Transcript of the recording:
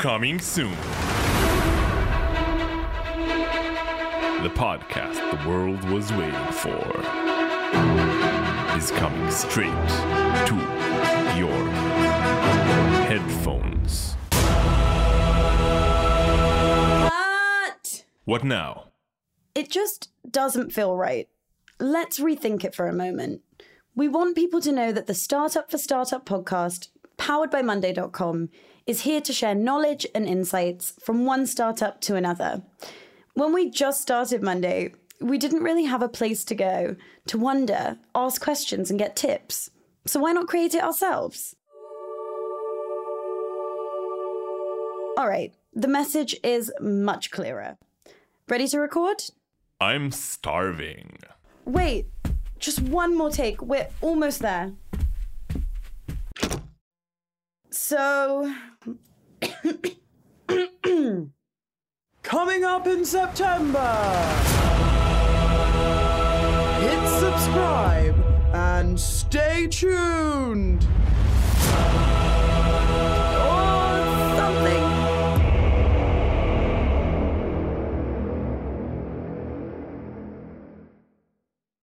Coming soon. The podcast the world was waiting for is coming straight to your headphones. What? What now? It just doesn't feel right. Let's rethink it for a moment. We want people to know that the Startup for Startup podcast, powered by Monday.com, is here to share knowledge and insights from one startup to another. When we just started Monday, we didn't really have a place to go to wonder, ask questions, and get tips. So why not create it ourselves? All right, the message is much clearer. Ready to record? I'm starving. Wait, just one more take. We're almost there. So, Coming up in September! Hit subscribe and stay tuned!